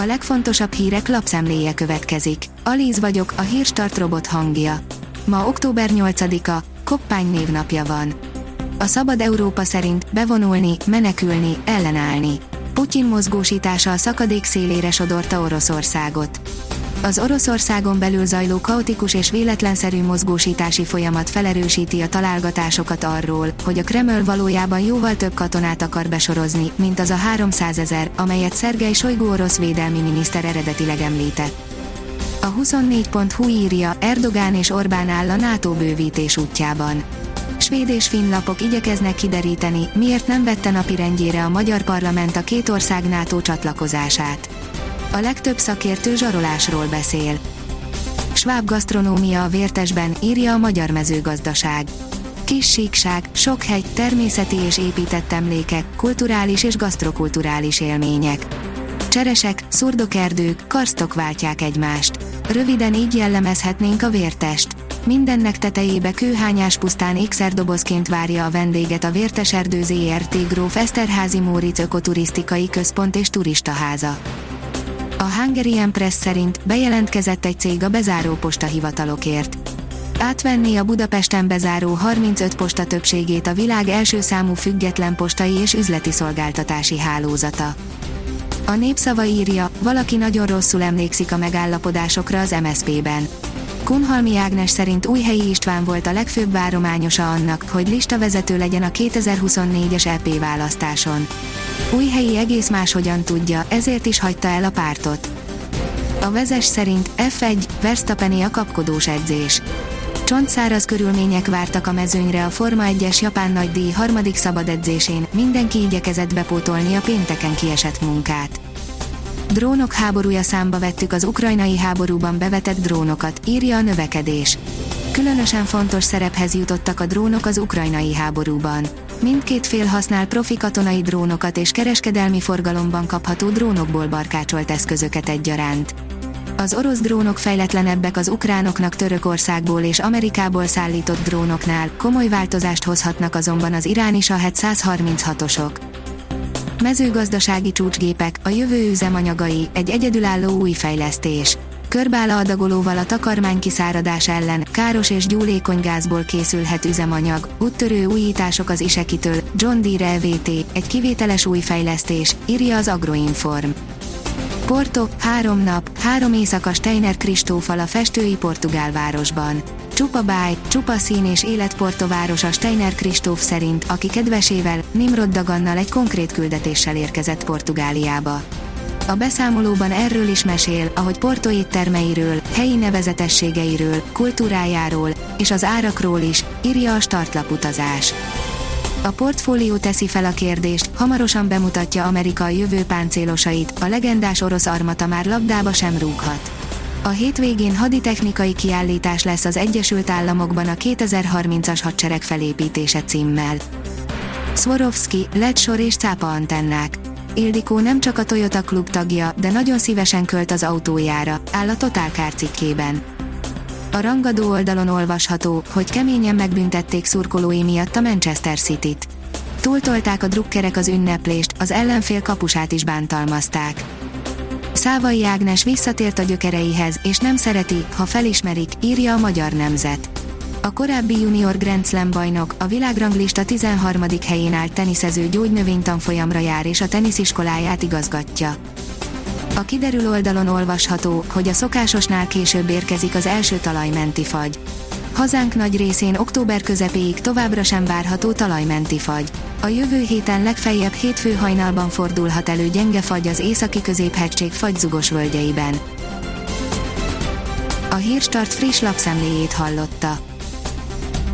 A legfontosabb hírek lapszemléje következik. Alíz vagyok, a hírstart robot hangja. Ma október 8-a, Koppány névnapja van. A Szabad Európa szerint bevonulni, menekülni, ellenállni. Putyin mozgósítása a szakadék szélére sodorta Oroszországot. Az Oroszországon belül zajló kaotikus és véletlenszerű mozgósítási folyamat felerősíti a találgatásokat arról, hogy a Kreml valójában jóval több katonát akar besorozni, mint az a 300 ezer, amelyet Szergej Sojgu orosz védelmi miniszter eredetileg említett. A 24.hu írja, Erdogán és Orbán áll a NATO bővítés útjában. Svéd és finn lapok igyekeznek kideríteni, miért nem vette napirendjére a magyar parlament a két ország NATO csatlakozását a legtöbb szakértő zsarolásról beszél. Schwab gasztronómia a vértesben, írja a Magyar Mezőgazdaság. Kis síkság, sok hegy, természeti és épített emlékek, kulturális és gasztrokulturális élmények. Cseresek, szurdokerdők, karstok váltják egymást. Röviden így jellemezhetnénk a vértest. Mindennek tetejébe kőhányás pusztán ékszerdobozként várja a vendéget a Vértes Erdő ZRT Gróf Eszterházi Móric Ökoturisztikai Központ és Turistaháza. A Hungarian Press szerint bejelentkezett egy cég a bezáró postahivatalokért. Átvenné a Budapesten bezáró 35 posta többségét a világ első számú független postai és üzleti szolgáltatási hálózata. A népszava írja, valaki nagyon rosszul emlékszik a megállapodásokra az MSZP-ben. Kunhalmi Ágnes szerint Újhelyi István volt a legfőbb várományosa annak, hogy listavezető legyen a 2024-es EP választáson. Újhelyi egész máshogyan tudja, ezért is hagyta el a pártot. A vezes szerint F1, Verstappeni a kapkodós edzés. Csontszáraz körülmények vártak a mezőnyre a Forma 1-es japán nagydíj harmadik szabad edzésén, mindenki igyekezett bepótolni a pénteken kiesett munkát. Drónok háborúja számba vettük az ukrajnai háborúban bevetett drónokat, írja a növekedés. Különösen fontos szerephez jutottak a drónok az ukrajnai háborúban. Mindkét fél használ profi katonai drónokat és kereskedelmi forgalomban kapható drónokból barkácsolt eszközöket egyaránt. Az orosz drónok fejletlenebbek az ukránoknak Törökországból és Amerikából szállított drónoknál, komoly változást hozhatnak azonban az iráni Sahet 136-osok. Mezőgazdasági csúcsgépek, a jövő üzemanyagai, egy egyedülálló új fejlesztés. Körbála adagolóval a takarmány kiszáradás ellen, káros és gyúlékony gázból készülhet üzemanyag, úttörő újítások az isekitől, John Deere LVT, egy kivételes új fejlesztés, írja az Agroinform. Porto, három nap, három éjszaka Steiner Kristófal a festői portugál városban. Csupa báj, csupa szín és élet Porto városa Steiner Kristóf szerint, aki kedvesével, Nimrod Dagannal egy konkrét küldetéssel érkezett Portugáliába. A beszámolóban erről is mesél, ahogy Porto éttermeiről, helyi nevezetességeiről, kultúrájáról, és az árakról is, írja a startlap utazás. A portfólió teszi fel a kérdést, hamarosan bemutatja Amerika a jövő páncélosait, a legendás orosz armata már labdába sem rúghat. A hétvégén haditechnikai kiállítás lesz az Egyesült Államokban a 2030-as hadsereg felépítése címmel. Swarovski, LED sor és cápa antennák. Ildikó nem csak a Toyota klub tagja, de nagyon szívesen költ az autójára, áll a Total Car cikkében. A rangadó oldalon olvasható, hogy keményen megbüntették szurkolói miatt a Manchester City-t. Túltolták a drukkerek az ünneplést, az ellenfél kapusát is bántalmazták. Szávai Ágnes visszatért a gyökereihez, és nem szereti, ha felismerik, írja a magyar nemzet. A korábbi junior Grand Slam bajnok, a világranglista 13. helyén állt teniszező gyógynövénytanfolyamra jár és a tenisziskoláját igazgatja. A kiderül oldalon olvasható, hogy a szokásosnál később érkezik az első talajmenti fagy. Hazánk nagy részén október közepéig továbbra sem várható talajmenti fagy. A jövő héten legfeljebb hétfő hajnalban fordulhat elő gyenge fagy az északi középhegység fagyzugos völgyeiben. A Hírstart friss lapszemléjét hallotta.